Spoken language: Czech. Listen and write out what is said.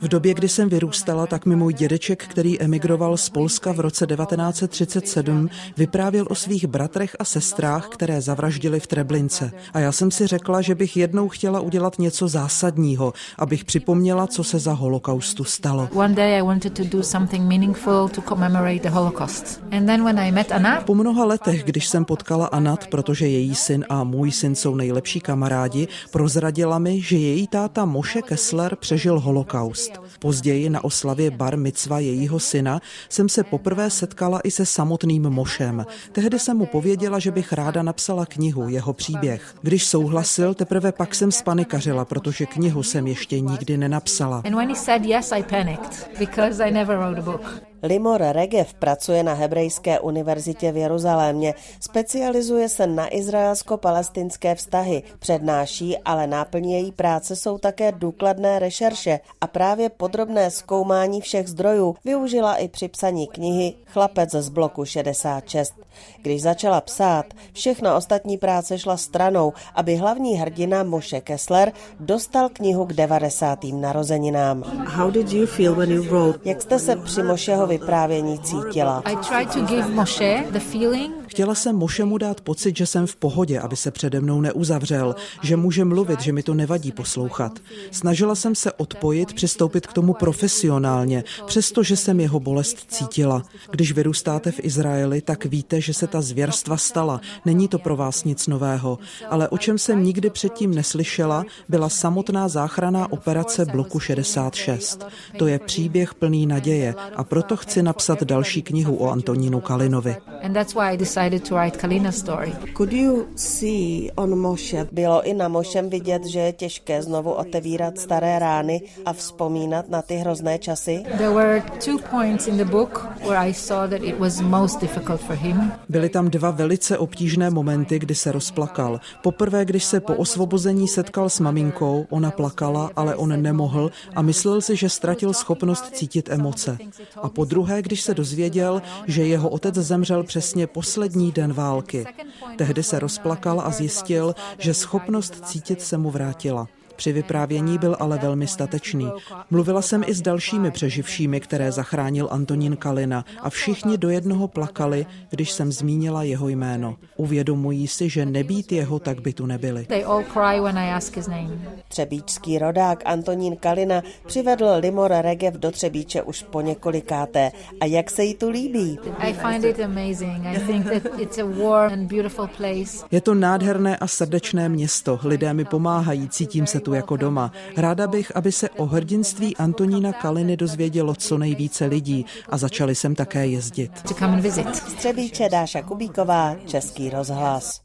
V době, kdy jsem vyrůstala, tak mi můj dědeček, který emigroval z Polska v roce 1937, vyprávěl o svých bratrech a sestrách, které zavraždili v Treblince. A já jsem si řekla, že bych jednou chtěla udělat něco zásadního, abych připomněla, co se za holokaustu stalo. Po mnoha letech, když jsem potkala Anat, protože její syn a můj syn jsou nejlepší kamarádi, prozradila mi, že její táta Moše Kessler přežil holokaust. Později na oslavě bar mitzva jejího syna jsem se poprvé setkala i se samotným Mošem. Tehdy jsem mu pověděla, že bych ráda napsala knihu, jeho příběh. Když souhlasil, teprve pak jsem spanikařila, protože knihu jsem ještě nikdy nenapsala. Limor Regev pracuje na Hebrejské univerzitě v Jeruzalémě. Specializuje se na izraelsko-palestinské vztahy. Přednáší, ale náplní její práce jsou také důkladné rešerše a právě podrobné zkoumání všech zdrojů využila i při psaní knihy Chlapec z bloku 66. Když začala psát, všechna ostatní práce šla stranou, aby hlavní hrdina Moshe Kessler dostal knihu k 90. narozeninám. How did you feel when you wrote? Jak jste se při Mošeho vyprávění cítila? Chtěla jsem Mošemu dát pocit, že jsem v pohodě, aby se přede mnou neuzavřel, že může mluvit, že mi to nevadí poslouchat. Snažila jsem se odpojit, přistoupit k tomu profesionálně, přestože jsem jeho bolest cítila. Když vyrůstáte v Izraeli, tak víte, že se ta zvěrstva stala. Není to pro vás nic nového. Ale o čem jsem nikdy předtím neslyšela, byla samotná záchraná operace bloku 66. To je příběh plný naděje a proto chci napsat další knihu o Antonínu Kalinovi. Could you see on Moshe? Bylo i na Mošem vidět, že je těžké znovu otevírat staré rány a vzpomínat na ty hrozné časy? Byly tam dva velice obtížné momenty, kdy se rozplakal. Poprvé, když se po osvobození setkal s maminkou, ona plakala, ale on nemohl a myslel si, že ztratil schopnost cítit emoce. A po druhé, když se dozvěděl, že jeho otec zemřel přesně poslední den války. Tehdy se rozplakal a zjistil, že schopnost cítit se mu vrátila. Při vyprávění byl ale velmi statečný. Mluvila jsem i s dalšími přeživšími, které zachránil Antonín Kalina a všichni do jednoho plakali, když jsem zmínila jeho jméno. Uvědomují si, že nebýt jeho, tak by tu nebyli. Třebíčský rodák Antonín Kalina přivedl Limor Regev do Třebíče už po několikáté. A jak se jí tu líbí? Je to nádherné a srdečné město. Lidé mi pomáhají, cítím se tu tu jako doma. Ráda bych, aby se o hrdinství Antonína Kaliny dozvědělo co nejvíce lidí a začali jsem také jezdit. Střebíče Dáša Kubíková, Český rozhlas.